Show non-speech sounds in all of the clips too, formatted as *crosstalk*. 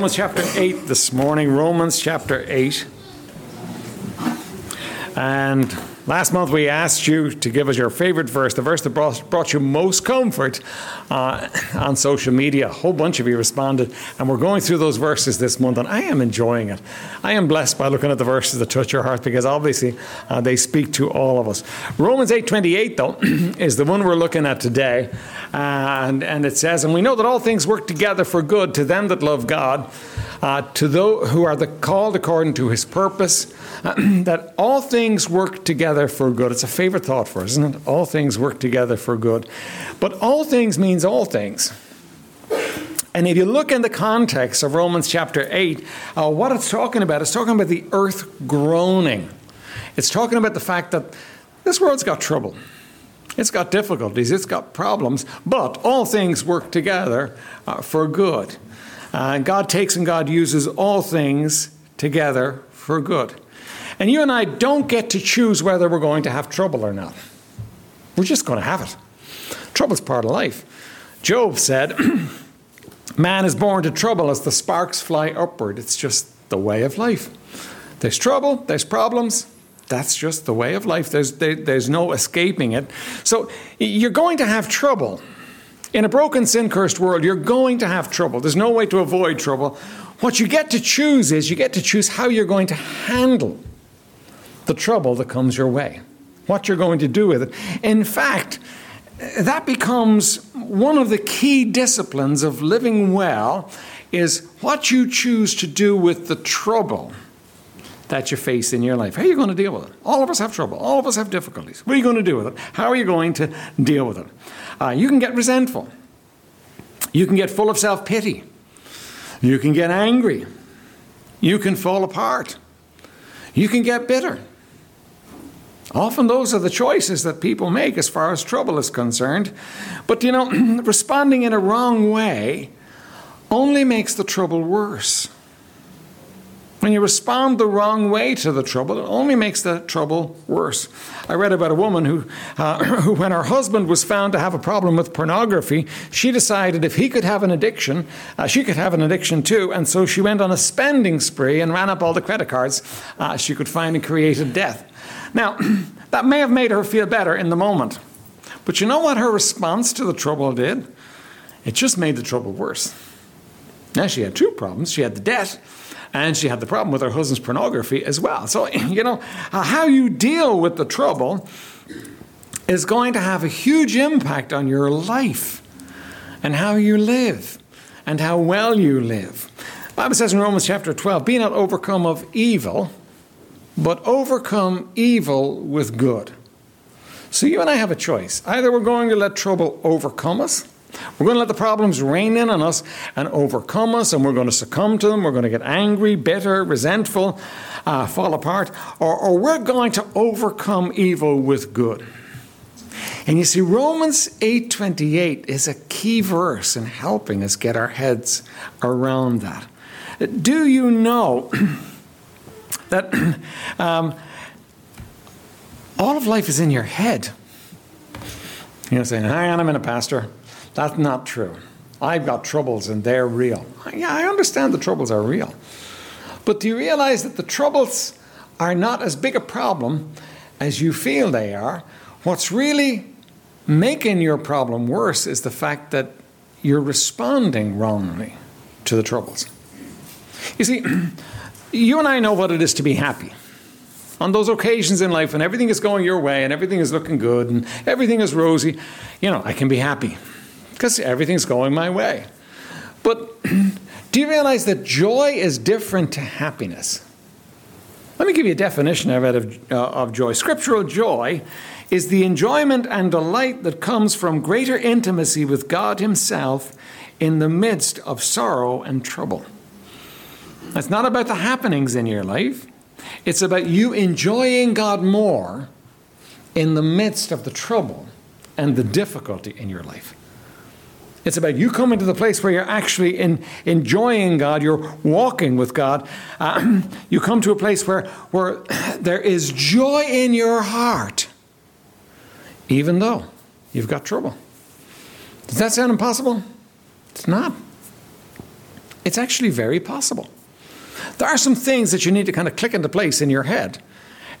Romans chapter 8 this morning, Romans chapter 8. And last month we asked you to give us your favorite verse, the verse that brought, brought you most comfort uh, on social media. A whole bunch of you responded, and we're going through those verses this month, and I am enjoying it. I am blessed by looking at the verses that touch your heart because obviously uh, they speak to all of us. Romans 8:28, though, *clears throat* is the one we're looking at today, and, and it says, And we know that all things work together for good to them that love God uh, to those who are the called according to his purpose, uh, *clears throat* that all things work together for good. It's a favorite thought for us, isn't it? All things work together for good. But all things means all things. And if you look in the context of Romans chapter 8, uh, what it's talking about, it's talking about the earth groaning. It's talking about the fact that this world's got trouble. It's got difficulties, it's got problems, but all things work together uh, for good. Uh, God takes and God uses all things together for good. And you and I don't get to choose whether we're going to have trouble or not. We're just going to have it. Trouble's part of life. Job said, *clears throat* Man is born to trouble as the sparks fly upward. It's just the way of life. There's trouble, there's problems. That's just the way of life. There's, there, there's no escaping it. So you're going to have trouble. In a broken, sin cursed world, you're going to have trouble. There's no way to avoid trouble. What you get to choose is you get to choose how you're going to handle the trouble that comes your way, what you're going to do with it. In fact, that becomes one of the key disciplines of living well is what you choose to do with the trouble that you face in your life. How are you going to deal with it? All of us have trouble. All of us have difficulties. What are you going to do with it? How are you going to deal with it? Uh, you can get resentful. You can get full of self pity. You can get angry. You can fall apart. You can get bitter. Often those are the choices that people make as far as trouble is concerned. But you know, *clears throat* responding in a wrong way only makes the trouble worse. When you respond the wrong way to the trouble, it only makes the trouble worse. I read about a woman who, uh, *coughs* who, when her husband was found to have a problem with pornography, she decided if he could have an addiction, uh, she could have an addiction too. And so she went on a spending spree and ran up all the credit cards uh, she could find and created death. Now, *coughs* that may have made her feel better in the moment. But you know what her response to the trouble did? It just made the trouble worse. Now she had two problems. She had the debt, and she had the problem with her husband's pornography as well. So, *laughs* you know, how you deal with the trouble is going to have a huge impact on your life and how you live and how well you live. The Bible says in Romans chapter 12, be not overcome of evil, but overcome evil with good. So you and I have a choice. Either we're going to let trouble overcome us, we're going to let the problems rain in on us and overcome us, and we're going to succumb to them. We're going to get angry, bitter, resentful, uh, fall apart, or, or we're going to overcome evil with good. And you see, Romans 8:28 is a key verse in helping us get our heads around that. Do you know *clears throat* that *clears throat* um, all of life is in your head? You know, saying, "Hang on a minute, Pastor." That's not true. I've got troubles and they're real. Yeah, I understand the troubles are real. But do you realize that the troubles are not as big a problem as you feel they are? What's really making your problem worse is the fact that you're responding wrongly to the troubles. You see, *clears throat* you and I know what it is to be happy. On those occasions in life when everything is going your way and everything is looking good and everything is rosy, you know, I can be happy because everything's going my way. But *clears throat* do you realize that joy is different to happiness? Let me give you a definition read of, uh, of joy. Scriptural joy is the enjoyment and delight that comes from greater intimacy with God Himself in the midst of sorrow and trouble. It's not about the happenings in your life, it's about you enjoying God more in the midst of the trouble and the difficulty in your life. It's about you coming to the place where you're actually in, enjoying God, you're walking with God. Uh, *clears throat* you come to a place where, where *clears throat* there is joy in your heart, even though you've got trouble. Does that sound impossible? It's not. It's actually very possible. There are some things that you need to kind of click into place in your head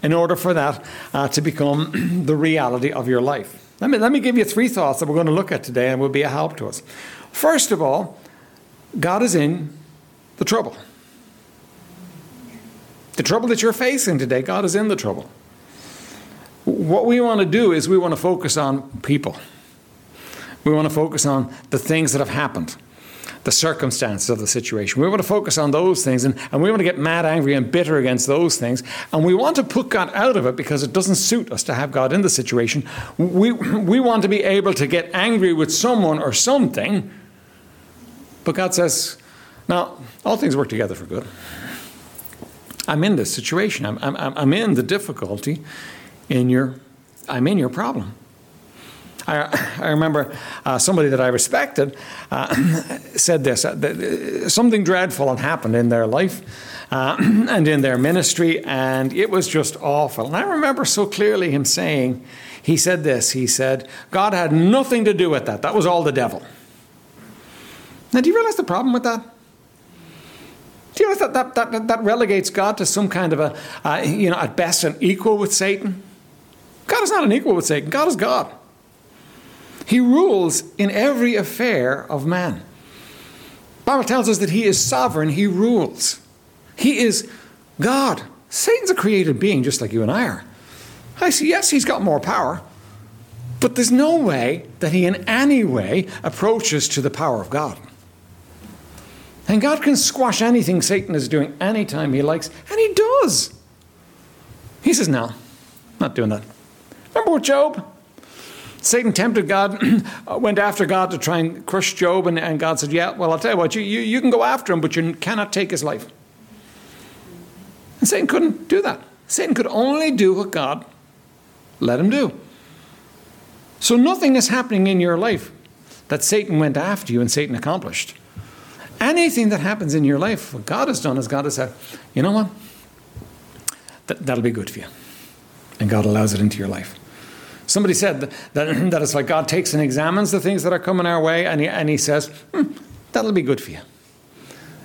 in order for that uh, to become *clears throat* the reality of your life. Let me, let me give you three thoughts that we're going to look at today and will be a help to us. First of all, God is in the trouble. The trouble that you're facing today, God is in the trouble. What we want to do is we want to focus on people. We want to focus on the things that have happened the circumstances of the situation. We want to focus on those things and, and we want to get mad, angry, and bitter against those things. And we want to put God out of it because it doesn't suit us to have God in the situation. We, we want to be able to get angry with someone or something. But God says, now, all things work together for good. I'm in this situation. I'm, I'm, I'm in the difficulty in your, I'm in your problem. I, I remember uh, somebody that I respected uh, *clears throat* said this uh, uh, something dreadful had happened in their life uh, *clears throat* and in their ministry, and it was just awful. And I remember so clearly him saying, he said this, he said, God had nothing to do with that. That was all the devil. Now, do you realize the problem with that? Do you realize that that, that, that relegates God to some kind of a, uh, you know, at best an equal with Satan? God is not an equal with Satan. God is God. He rules in every affair of man. Bible tells us that he is sovereign, he rules. He is God. Satan's a created being just like you and I are. I see, yes, he's got more power, but there's no way that he in any way approaches to the power of God. And God can squash anything Satan is doing anytime he likes, and he does. He says, No, not doing that. Remember with Job? Satan tempted God, *clears throat* uh, went after God to try and crush Job, and, and God said, Yeah, well, I'll tell you what, you, you, you can go after him, but you cannot take his life. And Satan couldn't do that. Satan could only do what God let him do. So nothing is happening in your life that Satan went after you and Satan accomplished. Anything that happens in your life, what God has done is God has said, you know what? That, that'll be good for you. And God allows it into your life. Somebody said that, *clears throat* that, it's like God takes and examines the things that are coming our way and he, and he says, hmm, that'll be good for you.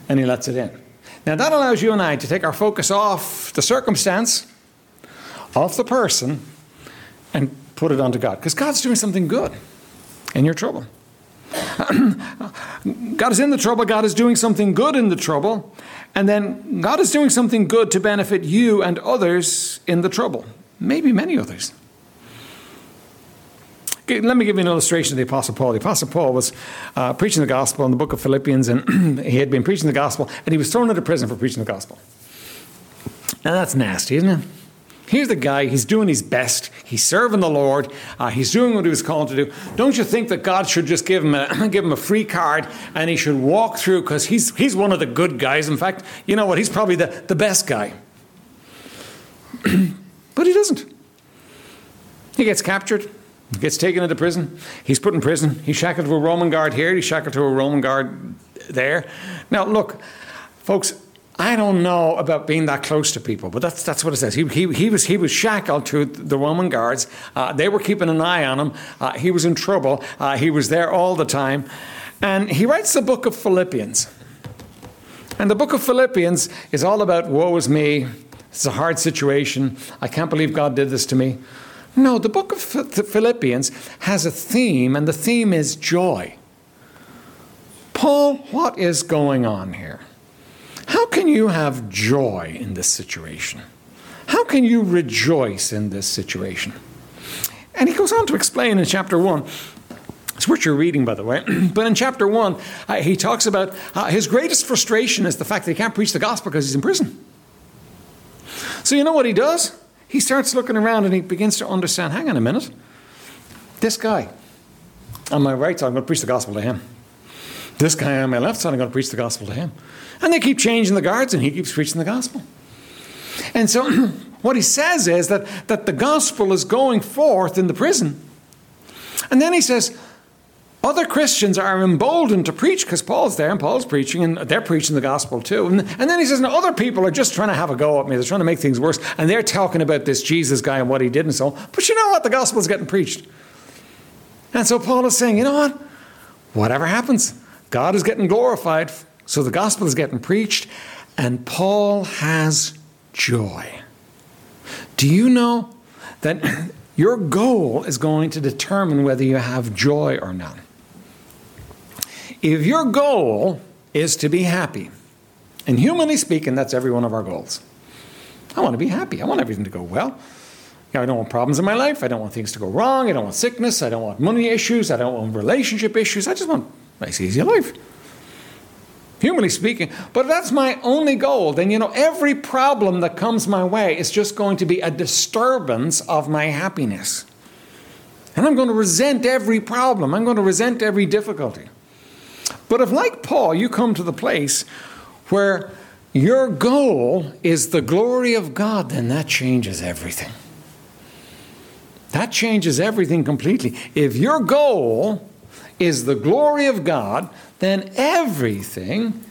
And he lets it in. Now, that allows you and I to take our focus off the circumstance, off the person, and put it onto God. Because God's doing something good in your trouble. *clears throat* God is in the trouble, God is doing something good in the trouble, and then God is doing something good to benefit you and others in the trouble, maybe many others. Let me give you an illustration of the Apostle Paul. The Apostle Paul was uh, preaching the gospel in the book of Philippians, and *clears throat* he had been preaching the gospel, and he was thrown into prison for preaching the gospel. Now that's nasty, isn't it? Here's the guy, he's doing his best. He's serving the Lord. Uh, he's doing what he was called to do. Don't you think that God should just give him a, *clears throat* give him a free card and he should walk through because he's, he's one of the good guys. In fact, you know what? He's probably the, the best guy. *clears throat* but he doesn't. He gets captured gets taken into prison. He's put in prison. He's shackled to a Roman guard here. He's shackled to a Roman guard there. Now, look, folks, I don't know about being that close to people, but that's, that's what it says. He, he, he, was, he was shackled to the Roman guards. Uh, they were keeping an eye on him. Uh, he was in trouble. Uh, he was there all the time. And he writes the book of Philippians. And the book of Philippians is all about woe is me. It's a hard situation. I can't believe God did this to me. No, the book of Philippians has a theme, and the theme is joy. Paul, what is going on here? How can you have joy in this situation? How can you rejoice in this situation? And he goes on to explain in chapter 1. It's what you're reading, by the way. *clears throat* but in chapter 1, uh, he talks about uh, his greatest frustration is the fact that he can't preach the gospel because he's in prison. So, you know what he does? He starts looking around and he begins to understand hang on a minute. This guy on my right side, I'm going to preach the gospel to him. This guy on my left side, I'm going to preach the gospel to him. And they keep changing the guards, and he keeps preaching the gospel. And so, *clears throat* what he says is that, that the gospel is going forth in the prison. And then he says, other Christians are emboldened to preach because Paul's there and Paul's preaching and they're preaching the gospel too. And, and then he says, no, other people are just trying to have a go at me. They're trying to make things worse. And they're talking about this Jesus guy and what he did and so on. But you know what? The gospel is getting preached. And so Paul is saying, you know what? Whatever happens, God is getting glorified So the gospel is getting preached, and Paul has joy. Do you know that *clears throat* your goal is going to determine whether you have joy or not? If your goal is to be happy, and humanly speaking, that's every one of our goals. I want to be happy. I want everything to go well. I don't want problems in my life. I don't want things to go wrong. I don't want sickness. I don't want money issues. I don't want relationship issues. I just want a nice, easy life. Humanly speaking. But if that's my only goal, then you know, every problem that comes my way is just going to be a disturbance of my happiness. And I'm going to resent every problem. I'm going to resent every difficulty. But if, like Paul, you come to the place where your goal is the glory of God, then that changes everything. That changes everything completely. If your goal is the glory of God, then everything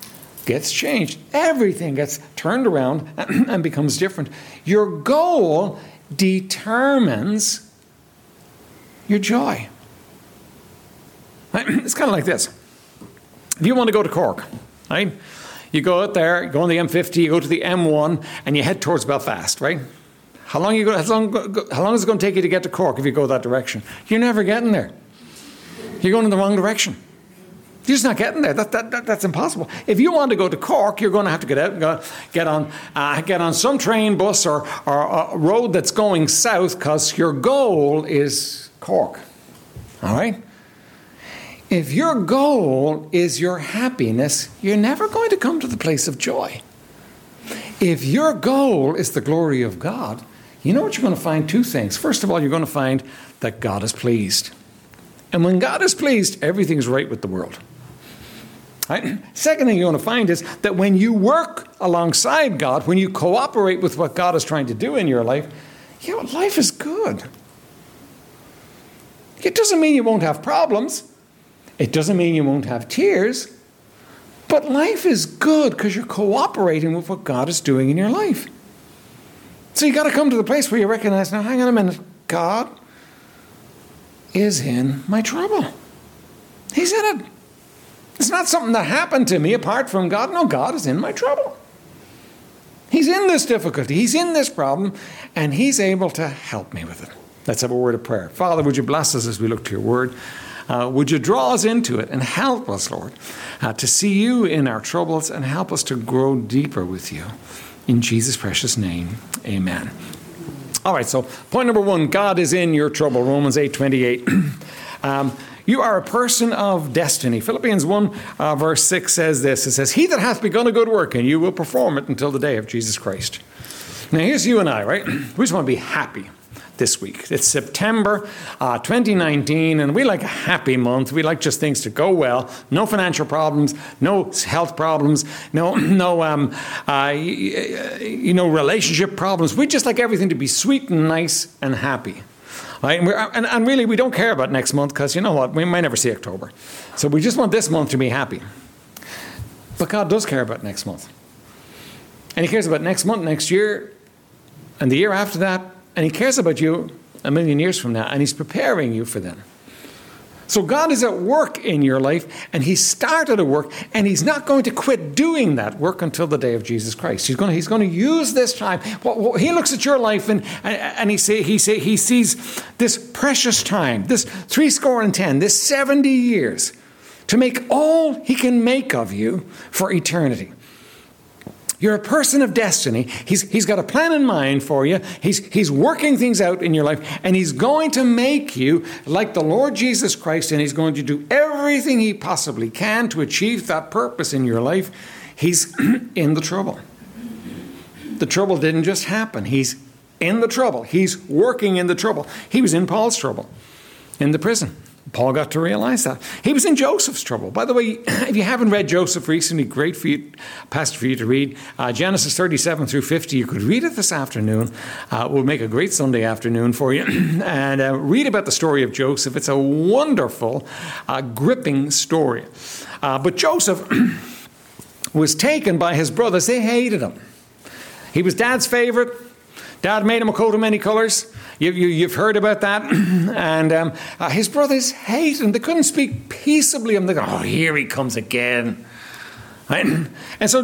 gets changed. Everything gets turned around *clears throat* and becomes different. Your goal determines your joy. *clears throat* It's kind of like this. If you want to go to Cork, right? You go out there, you go on the M50, you go to the M1, and you head towards Belfast, right? How long, you go, how, long, how long is it going to take you to get to Cork if you go that direction? You're never getting there. You're going in the wrong direction. You're just not getting there. That, that, that, that's impossible. If you want to go to Cork, you're going to have to get out and go, get on uh, get on some train, bus, or, or a road that's going south because your goal is Cork. All right? If your goal is your happiness, you're never going to come to the place of joy. If your goal is the glory of God, you know what you're going to find? Two things. First of all, you're going to find that God is pleased. And when God is pleased, everything's right with the world. Right? Second thing you're going to find is that when you work alongside God, when you cooperate with what God is trying to do in your life, you know, life is good. It doesn't mean you won't have problems. It doesn't mean you won't have tears. But life is good because you're cooperating with what God is doing in your life. So you got to come to the place where you recognize now, hang on a minute, God is in my trouble. He's in it. It's not something that happened to me apart from God. No, God is in my trouble. He's in this difficulty, He's in this problem, and He's able to help me with it. Let's have a word of prayer. Father, would you bless us as we look to your word? Uh, would you draw us into it and help us, Lord, uh, to see you in our troubles and help us to grow deeper with you? In Jesus' precious name, amen. All right, so point number one God is in your trouble, Romans 8 28. *clears throat* um, you are a person of destiny. Philippians 1, uh, verse 6 says this It says, He that hath begun a good work, and you will perform it until the day of Jesus Christ. Now, here's you and I, right? We just want to be happy this week. It's September uh, 2019, and we like a happy month. We like just things to go well. No financial problems, no health problems, no *clears throat* no um, uh, you know relationship problems. We just like everything to be sweet and nice and happy. Right? And, and, and really, we don't care about next month because you know what? We might never see October. So we just want this month to be happy. But God does care about next month. And He cares about next month, next year, and the year after that, and He cares about you a million years from now, and He's preparing you for them. So God is at work in your life, and He started a work, and He's not going to quit doing that work until the day of Jesus Christ. He's going to, he's going to use this time. Well, he looks at your life, and, and he, say, he, say, he sees this precious time, this three score and ten, this 70 years, to make all He can make of you for eternity. You're a person of destiny. He's, he's got a plan in mind for you. He's, he's working things out in your life, and He's going to make you like the Lord Jesus Christ, and He's going to do everything He possibly can to achieve that purpose in your life. He's *clears throat* in the trouble. The trouble didn't just happen, He's in the trouble. He's working in the trouble. He was in Paul's trouble in the prison. Paul got to realize that. He was in Joseph's trouble. By the way, *clears throat* if you haven't read Joseph recently, great for you, pastor for you to read. Uh, Genesis 37 through 50. You could read it this afternoon. Uh, we'll make a great Sunday afternoon for you. *clears throat* and uh, read about the story of Joseph. It's a wonderful, uh, gripping story. Uh, but Joseph *clears throat* was taken by his brothers. They hated him. He was dad's favorite. Dad made him a coat of many colors. You, have you, heard about that. *clears throat* and um, uh, his brothers hate him. They couldn't speak peaceably. And they go, oh, here he comes again. *clears throat* And so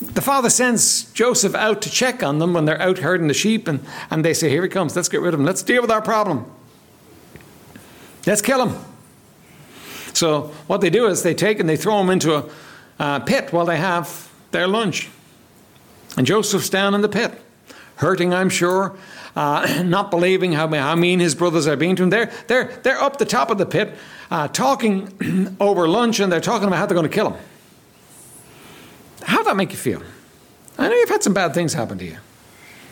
the father sends Joseph out to check on them when they're out herding the sheep, and, and they say, Here he comes, let's get rid of him, let's deal with our problem. Let's kill him. So what they do is they take and they throw him into a uh, pit while they have their lunch. And Joseph's down in the pit, hurting, I'm sure, uh, *clears throat* not believing how, how mean his brothers are being to him. They're, they're, they're up the top of the pit, uh, talking *clears throat* over lunch, and they're talking about how they're going to kill him. How'd that make you feel? I know you've had some bad things happen to you.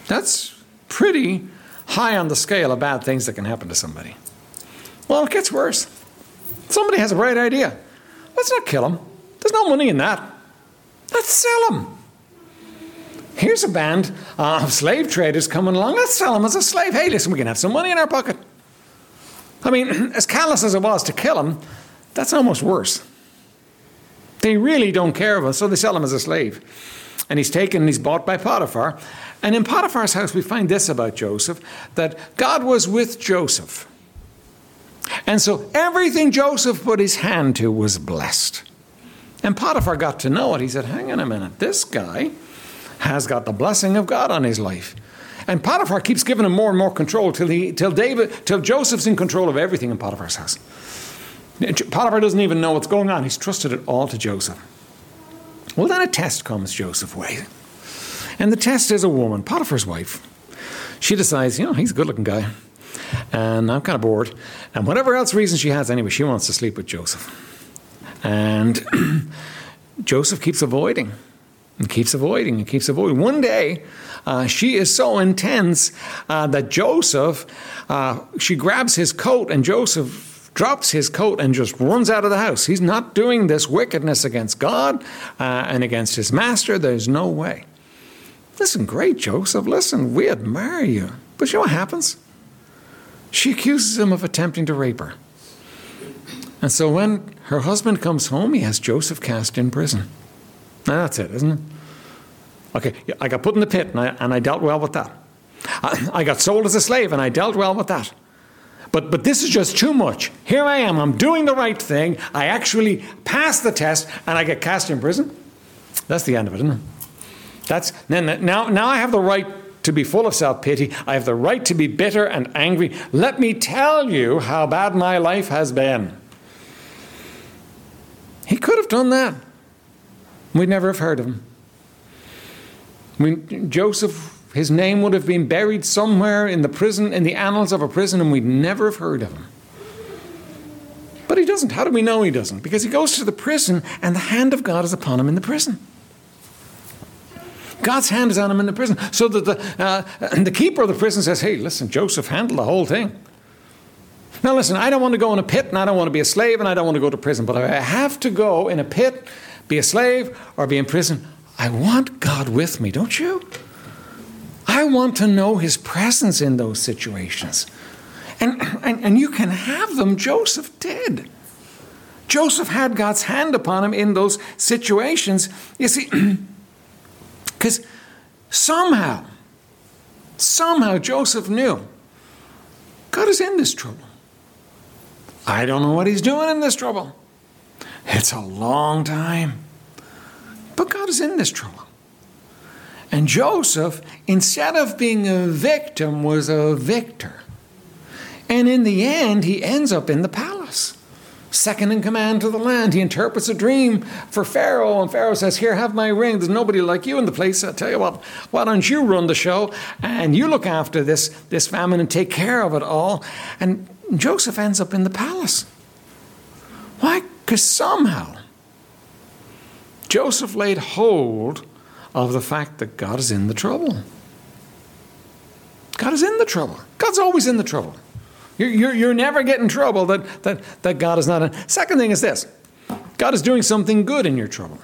That's pretty high on the scale of bad things that can happen to somebody. Well, it gets worse. Somebody has a bright idea. Let's not kill him. There's no money in that. Let's sell him. Here's a band uh, of slave traders coming along. Let's sell him as a slave. Hey, listen, we can have some money in our pocket. I mean, *clears throat* as callous as it was to kill him, that's almost worse. They really don't care of us, so they sell him as a slave. And he's taken and he's bought by Potiphar. And in Potiphar's house, we find this about Joseph that God was with Joseph. And so everything Joseph put his hand to was blessed. And Potiphar got to know it. He said, Hang on a minute, this guy has got the blessing of God on his life. And Potiphar keeps giving him more and more control till he till David till Joseph's in control of everything in Potiphar's house. Potiphar doesn't even know what's going on. He's trusted it all to Joseph. Well, then a test comes Joseph way. And the test is a woman, Potiphar's wife. She decides, you know, he's a good looking guy. And I'm kind of bored. And whatever else reason she has, anyway, she wants to sleep with Joseph. And *clears throat* Joseph keeps avoiding and keeps avoiding and keeps avoiding. One day, uh, she is so intense uh, that Joseph, uh, she grabs his coat, and Joseph drops his coat and just runs out of the house. He's not doing this wickedness against God uh, and against his master. There's no way. Listen, great, Joseph. Listen, we admire you. But you know what happens? She accuses him of attempting to rape her. And so when her husband comes home, he has Joseph cast in prison. That's it, isn't it? Okay, I got put in the pit and I, and I dealt well with that. I, I got sold as a slave and I dealt well with that. But, but this is just too much. Here I am, I'm doing the right thing. I actually pass the test and I get cast in prison. That's the end of it, isn't it? That's, now, now I have the right to be full of self pity. I have the right to be bitter and angry. Let me tell you how bad my life has been. He could have done that. We'd never have heard of him. Joseph, his name would have been buried somewhere in the prison, in the annals of a prison, and we'd never have heard of him. But he doesn't. How do we know he doesn't? Because he goes to the prison, and the hand of God is upon him in the prison. God's hand is on him in the prison. So that the, uh, *clears throat* the keeper of the prison says, Hey, listen, Joseph handled the whole thing. Now, listen, I don't want to go in a pit and I don't want to be a slave and I don't want to go to prison, but I have to go in a pit, be a slave, or be in prison. I want God with me, don't you? I want to know his presence in those situations. And, *clears throat* and, and you can have them. Joseph did. Joseph had God's hand upon him in those situations. You see, *clears throat* because somehow, somehow Joseph knew God is in this trouble. I don't know what he's doing in this trouble. It's a long time. But God is in this trouble. And Joseph, instead of being a victim, was a victor. And in the end, he ends up in the palace, second in command to the land. He interprets a dream for Pharaoh, and Pharaoh says, Here, have my ring. There's nobody like you in the place. I tell you what, why don't you run the show and you look after this, this famine and take care of it all? And Joseph ends up in the palace. Why? Because somehow Joseph laid hold of the fact that God is in the trouble. God is in the trouble. God's always in the trouble. You're, you're, you're never getting trouble that, that, that God is not in. Second thing is this God is doing something good in your trouble.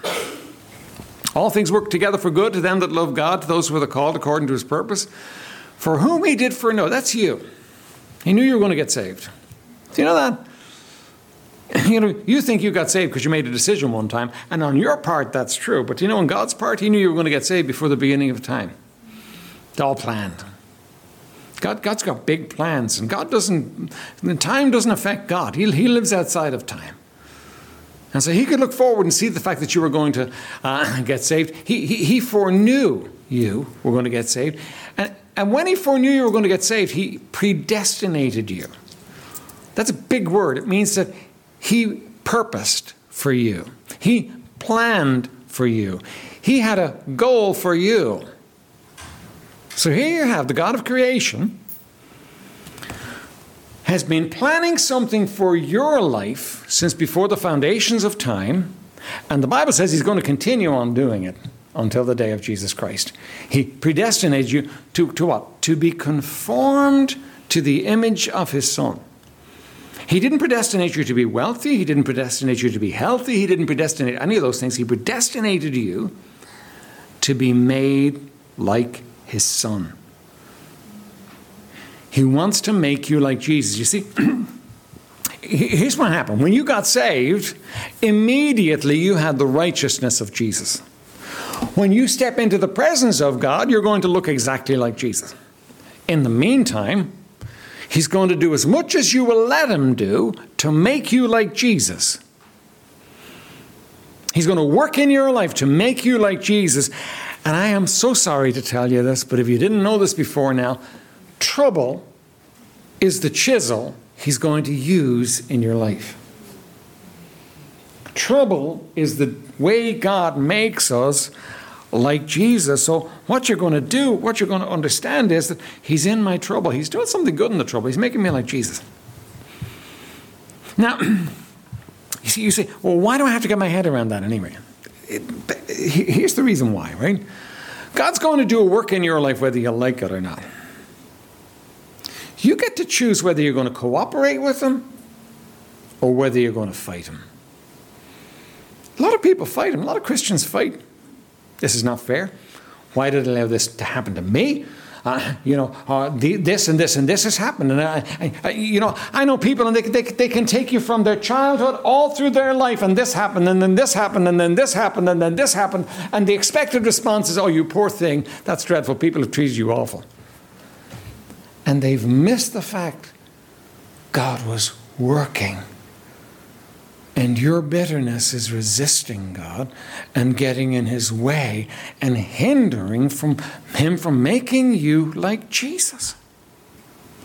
All things work together for good to them that love God, to those who are called according to his purpose. For whom he did foreknow, that's you. He knew you were going to get saved. Do you know that? *laughs* You know, you think you got saved because you made a decision one time, and on your part, that's true. But you know, on God's part, He knew you were going to get saved before the beginning of time. It's all planned. God, God's got big plans, and God doesn't, time doesn't affect God. He, he lives outside of time. And so he could look forward and see the fact that you were going to uh, *laughs* get saved. He, he, he foreknew you were going to get saved. And, and when he foreknew you were going to get saved, he predestinated you. That's a big word. It means that he purposed for you, he planned for you, he had a goal for you. So here you have the God of creation has been planning something for your life since before the foundations of time, and the Bible says He's going to continue on doing it until the day of Jesus Christ. He predestinated you to, to what? To be conformed to the image of His Son. He didn't predestinate you to be wealthy. He didn't predestinate you to be healthy. He didn't predestinate any of those things. He predestinated you to be made like His Son. He wants to make you like Jesus. You see, *clears throat* here's what happened. When you got saved, immediately you had the righteousness of Jesus. When you step into the presence of God, you're going to look exactly like Jesus. In the meantime, He's going to do as much as you will let Him do to make you like Jesus. He's going to work in your life to make you like Jesus. And I am so sorry to tell you this, but if you didn't know this before now, trouble is the chisel he's going to use in your life. Trouble is the way God makes us like Jesus. So, what you're going to do, what you're going to understand is that He's in my trouble. He's doing something good in the trouble. He's making me like Jesus. Now, *clears throat* you see, you say, well, why do I have to get my head around that anyway? It, here's the reason why, right? God's going to do a work in your life whether you like it or not. You get to choose whether you're going to cooperate with them or whether you're going to fight them. A lot of people fight him. A lot of Christians fight. This is not fair. Why did I allow this to happen to me? Uh, you know, uh, the, this and this and this has happened. And I, I, you know, I know people and they, they, they can take you from their childhood all through their life and this happened and then this happened and then this happened and then this happened. And the expected response is, oh, you poor thing. That's dreadful. People have treated you awful. And they've missed the fact God was working. And your bitterness is resisting God and getting in his way and hindering from him from making you like Jesus.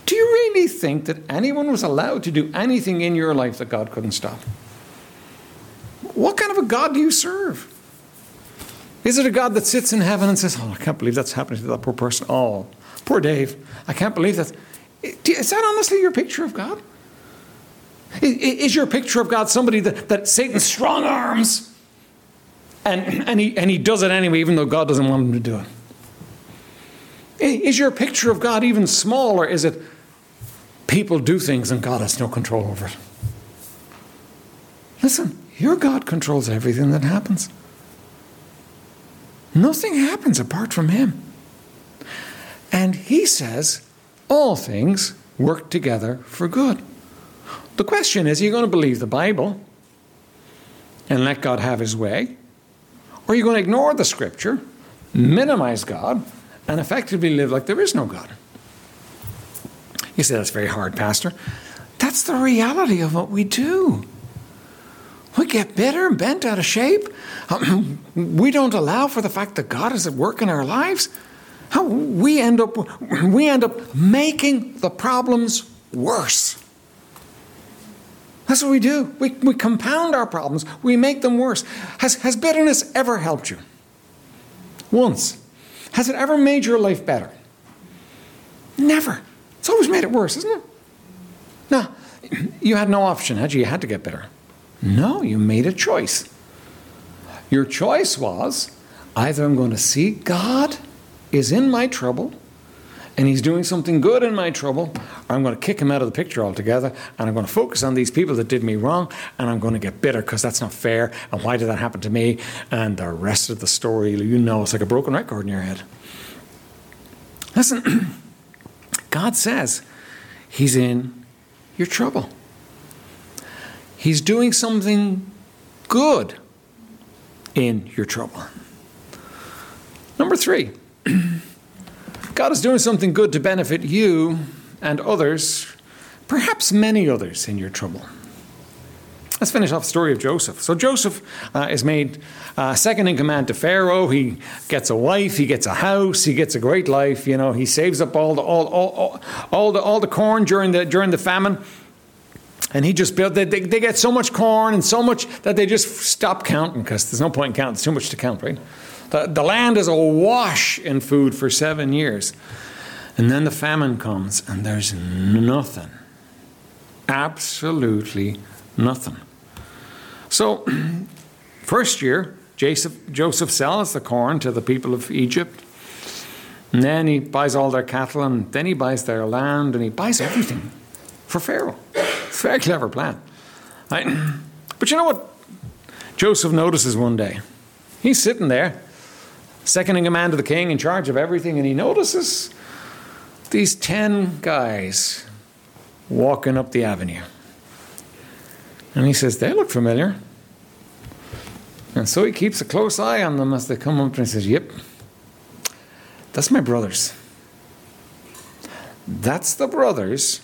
Do you really think that anyone was allowed to do anything in your life that God couldn't stop? What kind of a God do you serve? Is it a God that sits in heaven and says, Oh, I can't believe that's happening to that poor person? Oh, Poor Dave. I can't believe that. Is that honestly your picture of God? Is your picture of God somebody that, that Satan's strong arms and, and, he, and he does it anyway, even though God doesn't want him to do it? Is your picture of God even small, or is it people do things and God has no control over it? Listen, your God controls everything that happens. Nothing happens apart from Him. And he says, all things work together for good. The question is, are you going to believe the Bible and let God have his way? Or are you going to ignore the scripture, minimize God, and effectively live like there is no God? You say, that's very hard, Pastor. That's the reality of what we do. We get bitter and bent out of shape. *clears throat* we don't allow for the fact that God is at work in our lives. We end up we end up making the problems worse. That's what we do. We, we compound our problems. We make them worse. Has, has bitterness ever helped you? Once. Has it ever made your life better? Never. It's always made it worse, isn't it? No. *clears throat* You had no option, had you? You had to get bitter. No, you made a choice. Your choice was either I'm going to see God is in my trouble and he's doing something good in my trouble, I'm going to kick him out of the picture altogether and I'm going to focus on these people that did me wrong and I'm going to get bitter because that's not fair and why did that happen to me? And the rest of the story, you know, it's like a broken record in your head. Listen, *clears throat* God says he's in your trouble. He's doing something good in your trouble. Number three, *clears throat* God is doing something good to benefit you and others, perhaps many others, in your trouble. Let's finish off the story of Joseph. So Joseph uh, is made uh, second in command to Pharaoh. He gets a wife, he gets a house, he gets a great life. You know, he saves up all the all, all, all, all the all the corn during the during the famine. And he just built, they, they, they get so much corn and so much that they just stop counting because there's no point in counting. It's too much to count, right? The, the land is awash in food for seven years. And then the famine comes and there's nothing. Absolutely nothing. So, *clears throat* first year, Joseph, Joseph sells the corn to the people of Egypt. And then he buys all their cattle and then he buys their land and he buys everything for Pharaoh. It's a very clever plan. Right? *clears throat* But you know what Joseph notices one day? He's sitting there, second in command of the king, in charge of everything, and he notices these 10 guys walking up the avenue. And he says, They look familiar. And so he keeps a close eye on them as they come up and he says, Yep, that's my brothers. That's the brothers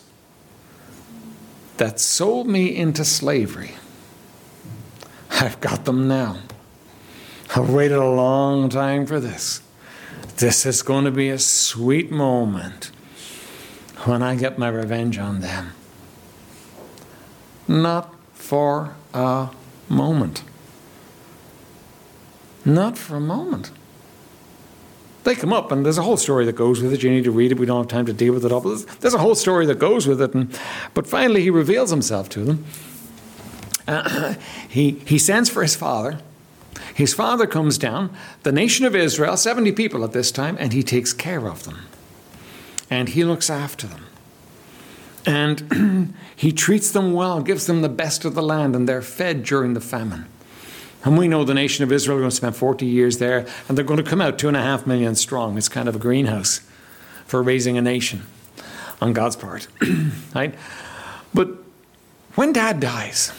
that sold me into slavery. I've got them now. I've waited a long time for this. This is going to be a sweet moment when I get my revenge on them. Not for a moment. Not for a moment. They come up, and there's a whole story that goes with it. You need to read it. We don't have time to deal with it all. But there's a whole story that goes with it. And, but finally, he reveals himself to them. Uh, *coughs* he, he sends for his father. His father comes down, the nation of Israel, 70 people at this time, and he takes care of them. And he looks after them. And *coughs* he treats them well, gives them the best of the land, and they're fed during the famine. And we know the nation of Israel are going to spend 40 years there, and they're going to come out two and a half million strong. It's kind of a greenhouse for raising a nation on God's part. *clears throat* right? But when dad dies,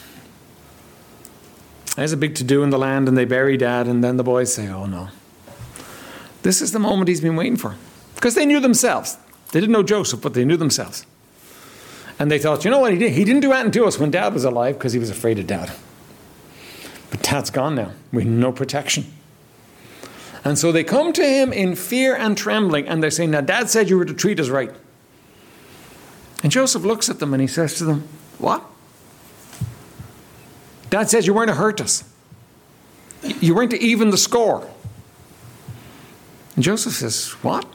there's a big to do in the land, and they bury dad, and then the boys say, Oh no. This is the moment he's been waiting for. Because they knew themselves. They didn't know Joseph, but they knew themselves. And they thought, you know what he did? He didn't do anything to us when dad was alive because he was afraid of dad. But dad's gone now. We have no protection. And so they come to him in fear and trembling, and they say, Now, dad said you were to treat us right. And Joseph looks at them and he says to them, What? Dad says you weren't to hurt us. You weren't to even the score. And Joseph says, What?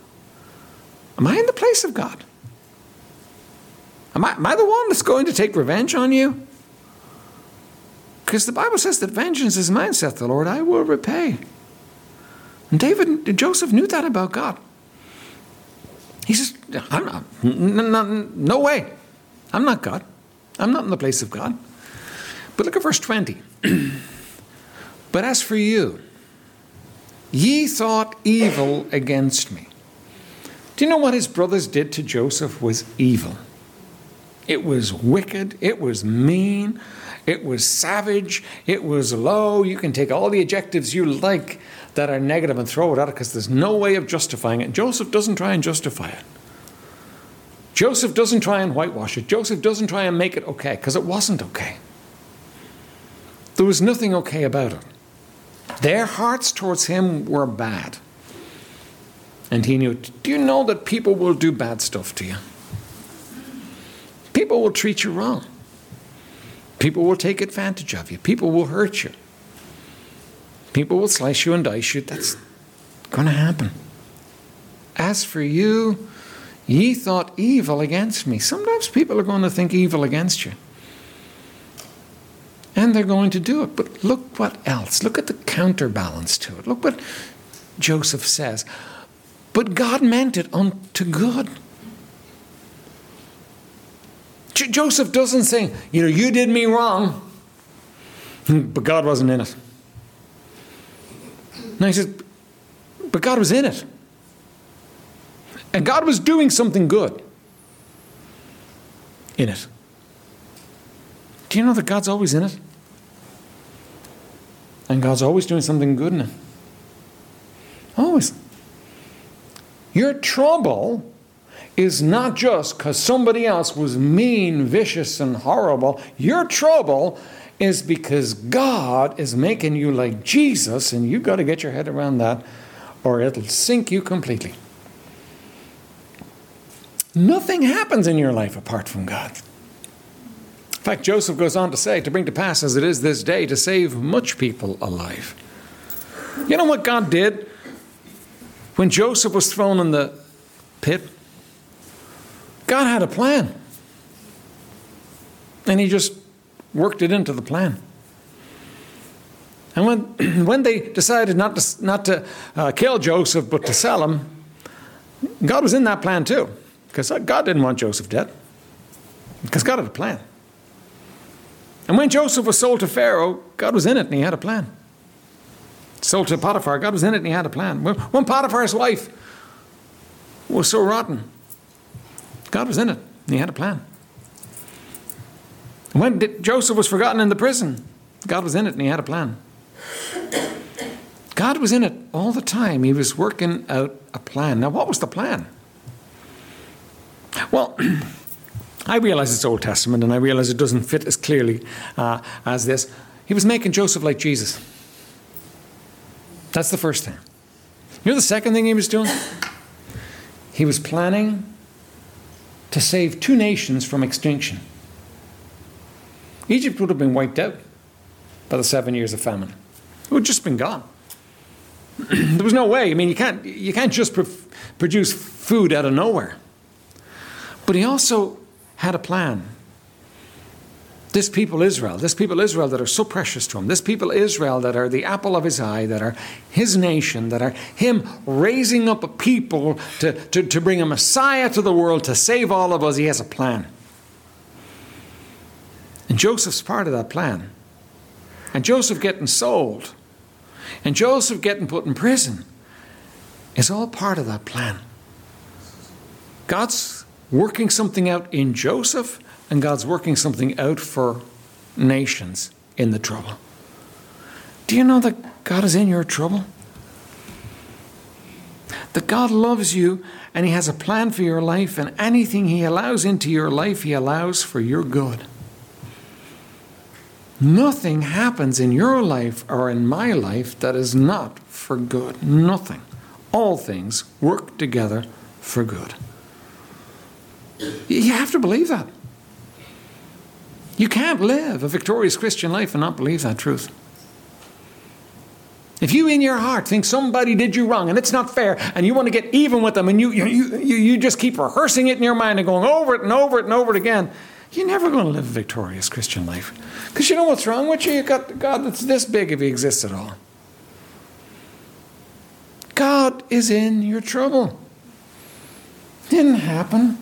Am I in the place of God? Am I, am I the one that's going to take revenge on you? Because the Bible says that vengeance is mine, saith the Lord, I will repay. And David, Joseph knew that about God. He says, I'm not, no, no way. I'm not God. I'm not in the place of God. But look at verse 20. *clears throat* but as for you, ye thought evil against me. Do you know what his brothers did to Joseph was evil? It was wicked, it was mean, it was savage, it was low. You can take all the adjectives you like that are negative and throw it out because there's no way of justifying it. Joseph doesn't try and justify it. Joseph doesn't try and whitewash it. Joseph doesn't try and make it okay because it wasn't okay. There was nothing okay about it. Their hearts towards him were bad. And he knew, do you know that people will do bad stuff to you? People will treat you wrong. People will take advantage of you. People will hurt you. People will slice you and dice you. That's going to happen. As for you, ye thought evil against me. Sometimes people are going to think evil against you. And they're going to do it. But look what else. Look at the counterbalance to it. Look what Joseph says. But God meant it unto good J- Joseph doesn't say, you know, you did me wrong, but God wasn't in it. No, he says, but God was in it. And God was doing something good in it. Do you know that God's always in it? And God's always doing something good in it. Always. Your trouble is not just because somebody else was mean, vicious, and horrible. Your trouble is because God is making you like Jesus, and you've got to get your head around that, or it'll sink you completely. Nothing happens in your life apart from God. In fact, Joseph goes on to say, to bring to pass as it is this day, to save much people alive. You know what God did when Joseph was thrown in the pit? God had a plan. And he just worked it into the plan. And when, *clears throat* when they decided not to, not to uh, kill Joseph but to sell him, God was in that plan too. Because God didn't want Joseph dead. Because God had a plan. And when Joseph was sold to Pharaoh, God was in it and he had a plan. Sold to Potiphar, God was in it and he had a plan. When Potiphar's wife was so rotten, God was in it and he had a plan. When Joseph was forgotten in the prison, God was in it and he had a plan. God was in it all the time. He was working out a plan. Now, what was the plan? Well, *clears throat* I realize it's Old Testament and I realize it doesn't fit as clearly uh, as this. He was making Joseph like Jesus. That's the first thing. You know the second thing he was doing? He was planning to save two nations from extinction. Egypt would have been wiped out by the seven years of famine. It would have just been gone. *clears throat* there was no way. I mean, you can't, you can't just pr- produce food out of nowhere. But he also had a plan. This people Israel, this people Israel that are so precious to him, this people Israel that are the apple of his eye, that are his nation, that are him raising up a people to, to, to bring a Messiah to the world to save all of us, he has a plan. And Joseph's part of that plan. And Joseph getting sold, and Joseph getting put in prison is all part of that plan. God's working something out in Joseph, and God's working something out for nations in the trouble. Do you know that God is in your trouble? That God loves you and He has a plan for your life, and anything He allows into your life, He allows for your good. Nothing happens in your life or in my life that is not for good. Nothing. All things work together for good. You have to believe that. You can't live a victorious Christian life and not believe that truth. If you in your heart think somebody did you wrong and it's not fair and you want to get even with them and you, you, you, you just keep rehearsing it in your mind and going over it and over it and over it again, you're never going to live a victorious Christian life. Because you know what's wrong with you? You've got God that's this big if he exists at all. God is in your trouble. Didn't happen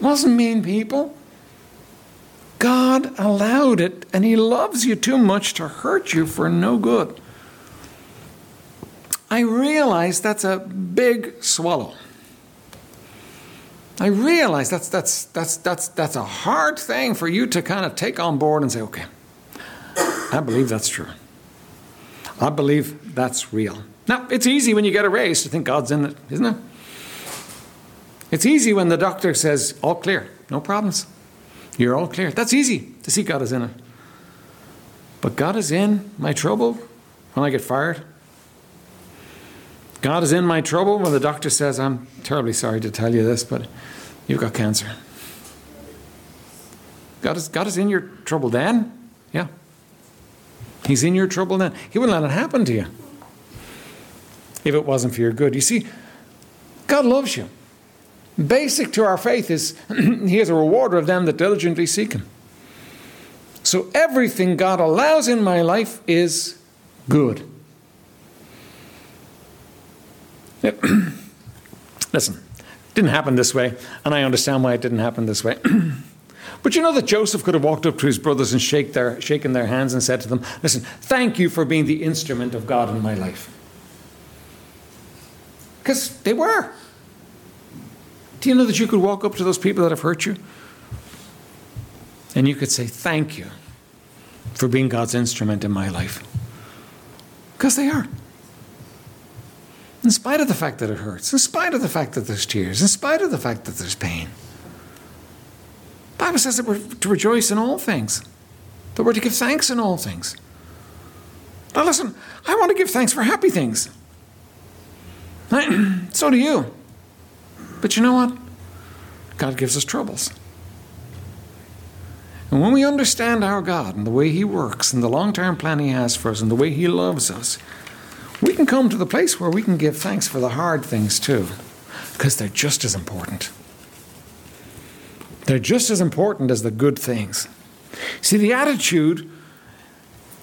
wasn't mean people. God allowed it, and He loves you too much to hurt you for no good. I realize that's a big swallow. I realize that's, that's, that's, that's, that's a hard thing for you to kind of take on board and say, okay, I believe that's true. I believe that's real. Now, it's easy when you get a raise to think God's in it, isn't it? It's easy when the doctor says, all clear, no problems. You're all clear. That's easy to see God is in it. But God is in my trouble when I get fired. God is in my trouble when the doctor says, I'm terribly sorry to tell you this, but you've got cancer. God is, God is in your trouble then? Yeah. He's in your trouble then. He wouldn't let it happen to you if it wasn't for your good. You see, God loves you. Basic to our faith is *clears throat* He is a rewarder of them that diligently seek Him. So everything God allows in my life is good. *clears throat* Listen, didn't happen this way, and I understand why it didn't happen this way. *clears throat* but you know that Joseph could have walked up to his brothers and shake their, shaken their hands and said to them, Listen, thank you for being the instrument of God in my life. Because they were. Do you know that you could walk up to those people that have hurt you? And you could say, Thank you for being God's instrument in my life. Because they are. In spite of the fact that it hurts, in spite of the fact that there's tears, in spite of the fact that there's pain. The Bible says that we're to rejoice in all things. that we're to give thanks in all things. Now, listen, I want to give thanks for happy things. *clears throat* so do you. But you know what? God gives us troubles. And when we understand our God and the way He works and the long term plan He has for us and the way He loves us, we can come to the place where we can give thanks for the hard things too, because they're just as important. They're just as important as the good things. See, the attitude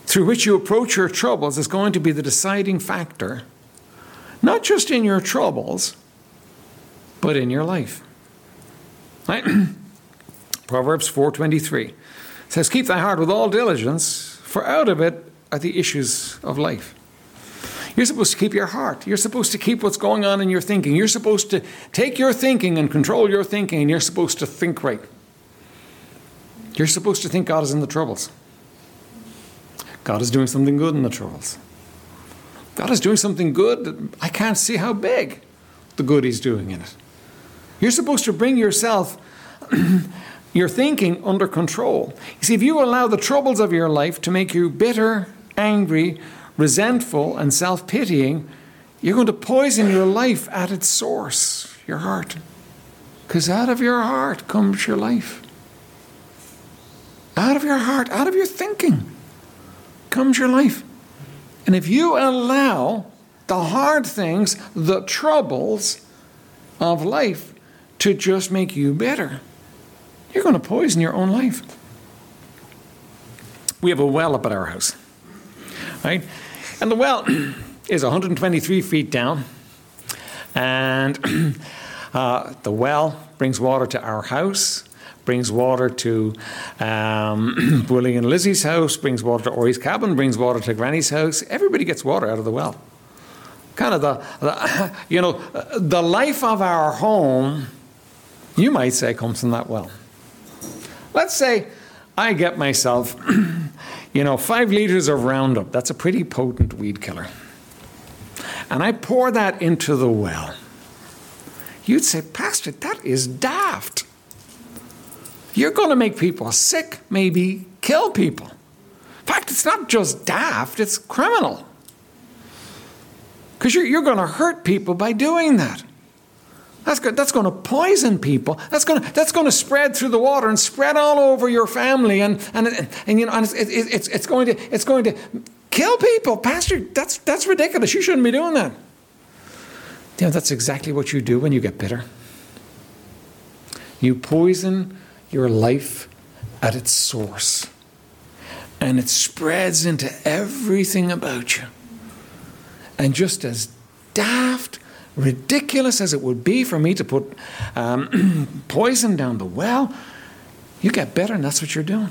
through which you approach your troubles is going to be the deciding factor, not just in your troubles, but in your life. Right? *clears throat* Proverbs 4:23 says, "Keep thy heart with all diligence, for out of it are the issues of life." You're supposed to keep your heart. You're supposed to keep what's going on in your thinking. You're supposed to take your thinking and control your thinking, and you're supposed to think right. You're supposed to think God is in the troubles. God is doing something good in the troubles. God is doing something good. I can't see how big the good He's doing in it. You're supposed to bring yourself, *clears throat* your thinking under control. You see, if you allow the troubles of your life to make you bitter, angry, resentful, and self pitying, you're going to poison your life at its source, your heart. Because out of your heart comes your life. Out of your heart, out of your thinking, comes your life. And if you allow the hard things, the troubles of life, to just make you better, you're going to poison your own life. We have a well up at our house, right? And the well *clears throat* is 123 feet down, and *clears throat* uh, the well brings water to our house brings water to um, *clears throat* Willie and Lizzie's house, brings water to Ori's cabin, brings water to Granny's house. Everybody gets water out of the well. Kind of the, the, *laughs* you know, the life of our home, you might say, comes from that well. Let's say I get myself, *clears throat* you know, five liters of Roundup. That's a pretty potent weed killer. And I pour that into the well. You'd say, Pastor, that is daft. You're going to make people sick, maybe kill people. In fact, it's not just daft, it's criminal. Because you're, you're going to hurt people by doing that. That's, good. that's going to poison people. That's going to, that's going to spread through the water and spread all over your family. And, and, and, you know, and it's, it, it's, it's, going to, it's going to kill people. Pastor, that's, that's ridiculous. You shouldn't be doing that. You know, that's exactly what you do when you get bitter. You poison your life at its source. And it spreads into everything about you. And just as daft, ridiculous as it would be for me to put um, *clears throat* poison down the well, you get better, and that's what you're doing.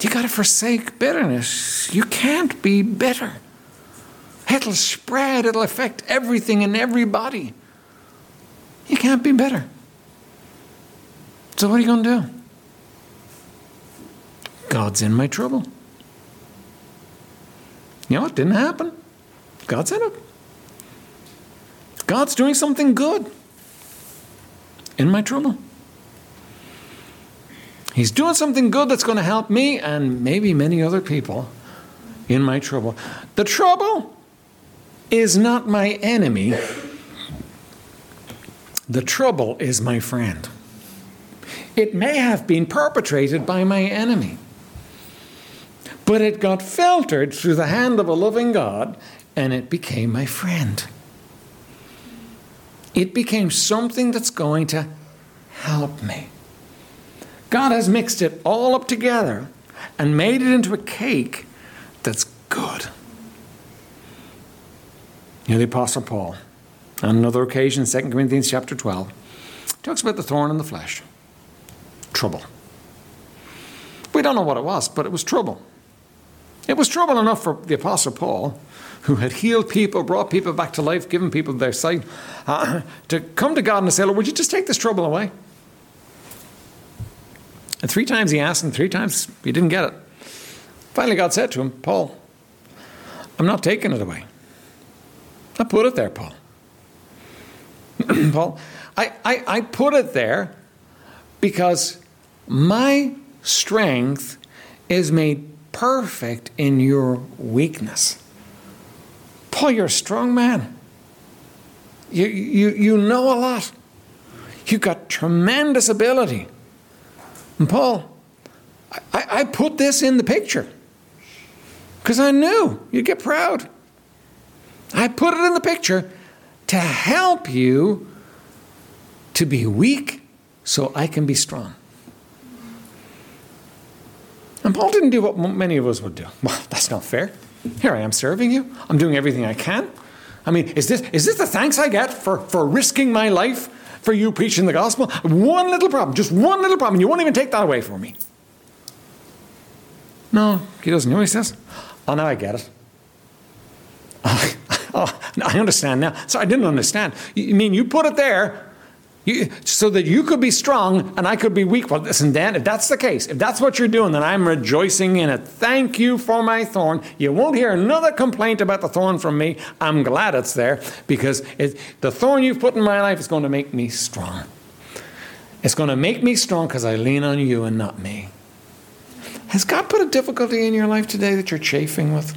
You got to forsake bitterness. You can't be bitter. It'll spread, it'll affect everything and everybody. You can't be bitter. So, what are you going to do? God's in my trouble. You know, it didn't happen. God's in it. God's doing something good in my trouble. He's doing something good that's going to help me and maybe many other people in my trouble. The trouble is not my enemy, the trouble is my friend. It may have been perpetrated by my enemy. But it got filtered through the hand of a loving God and it became my friend. It became something that's going to help me. God has mixed it all up together and made it into a cake that's good. You the Apostle Paul, on another occasion, 2 Corinthians chapter 12, talks about the thorn in the flesh trouble. We don't know what it was, but it was trouble. It was trouble enough for the Apostle Paul, who had healed people, brought people back to life, given people their sight, uh, to come to God and say, Lord, would you just take this trouble away? And three times he asked, and three times he didn't get it. Finally, God said to him, Paul, I'm not taking it away. I put it there, Paul. *clears throat* Paul, I, I, I put it there because my strength is made perfect in your weakness. Paul, you're a strong man. You, you, you know a lot. You've got tremendous ability. And Paul, I, I put this in the picture because I knew you'd get proud. I put it in the picture to help you to be weak so I can be strong. And Paul didn't do what many of us would do. *laughs* Well, that's not fair. Here I am serving you. I'm doing everything I can. I mean, is this, is this the thanks I get for, for risking my life for you preaching the gospel? One little problem, just one little problem. You won't even take that away from me. No, he doesn't. Know he says? Oh, now I get it. *laughs* oh, I understand now. So I didn't understand. You mean you put it there you, so that you could be strong and I could be weak. Well, listen, Dan, if that's the case, if that's what you're doing, then I'm rejoicing in it. Thank you for my thorn. You won't hear another complaint about the thorn from me. I'm glad it's there because it, the thorn you've put in my life is going to make me strong. It's going to make me strong because I lean on you and not me. Has God put a difficulty in your life today that you're chafing with?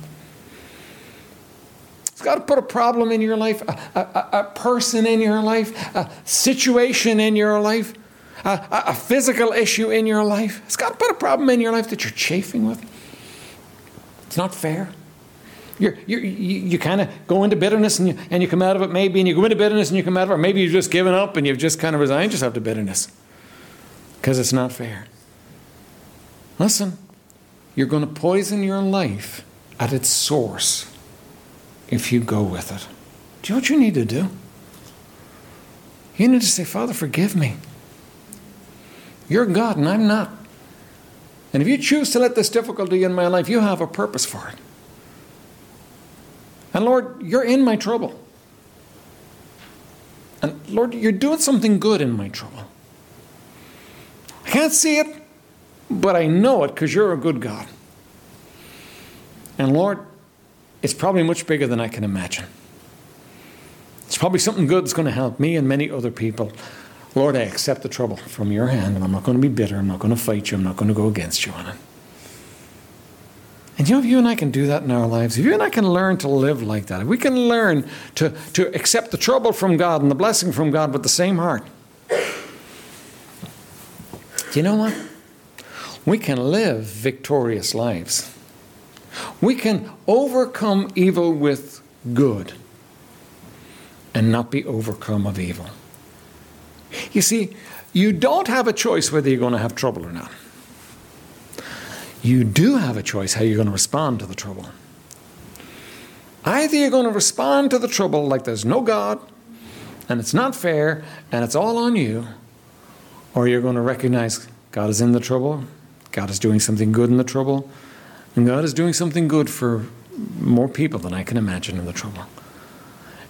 It's got to put a problem in your life, a, a, a, person in your life, a situation in your life, a, a physical issue in your life. It's got to put a problem in your life that you're chafing with. It's not fair. You're, you're, you you kind of go into bitterness and you, and you come out of it maybe, and you go into bitterness and you come out of it. Maybe you've just given up and you've just kind of resigned yourself to bitterness because it's not fair. Listen, you're going to poison your life at its source if you go with it. Do you know what you need to do? You need to say, Father, forgive me. You're God and I'm not. And if you choose to let this difficulty in my life, you have a purpose for it. And Lord, you're in my trouble. And Lord, you're doing something good in my trouble. I can't see it, but I know it because you're a good God. And Lord, it's probably much bigger than I can imagine. It's probably something good that's going to help me and many other people. Lord, I accept the trouble from your hand, and I'm not going to be bitter. I'm not going to fight you. I'm not going to go against you on it. And you know, if you and I can do that in our lives, if you and I can learn to live like that, if we can learn to, to accept the trouble from God and the blessing from God with the same heart, do you know what? We can live victorious lives. We can overcome evil with good and not be overcome of evil. You see, you don't have a choice whether you're going to have trouble or not. You do have a choice how you're going to respond to the trouble. Either you're going to respond to the trouble like there's no God and it's not fair and it's all on you, or you're going to recognize God is in the trouble, God is doing something good in the trouble, and God is doing something good for more people than I can imagine in the trouble.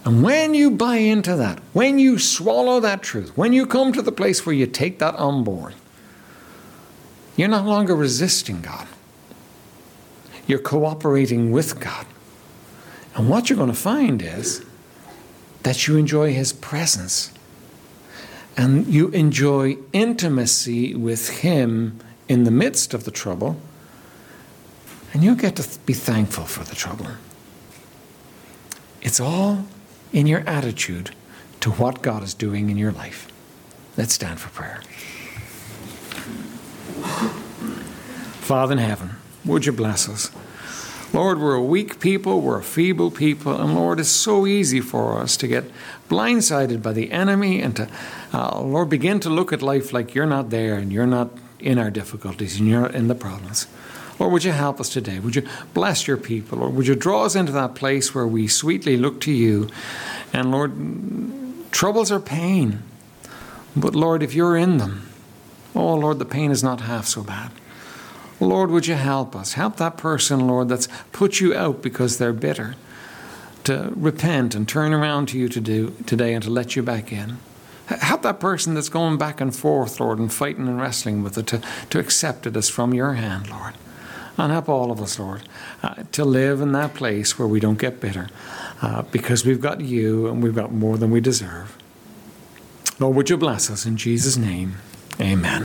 And when you buy into that, when you swallow that truth, when you come to the place where you take that on board, you're no longer resisting God. You're cooperating with God. And what you're going to find is that you enjoy His presence and you enjoy intimacy with Him in the midst of the trouble and you'll get to be thankful for the trouble. It's all in your attitude to what God is doing in your life. Let's stand for prayer. Father in heaven, would you bless us? Lord, we're a weak people, we're a feeble people, and Lord, it's so easy for us to get blindsided by the enemy and to, uh, Lord, begin to look at life like you're not there and you're not in our difficulties and you're in the problems. Lord, would you help us today? Would you bless your people? Or would you draw us into that place where we sweetly look to you? And Lord, troubles are pain. But Lord, if you're in them, oh Lord, the pain is not half so bad. Lord, would you help us? Help that person, Lord, that's put you out because they're bitter to repent and turn around to you to do, today and to let you back in. Help that person that's going back and forth, Lord, and fighting and wrestling with it to, to accept it as from your hand, Lord. And help all of us, Lord, uh, to live in that place where we don't get bitter uh, because we've got you and we've got more than we deserve. Lord, would you bless us in Jesus' name? Amen.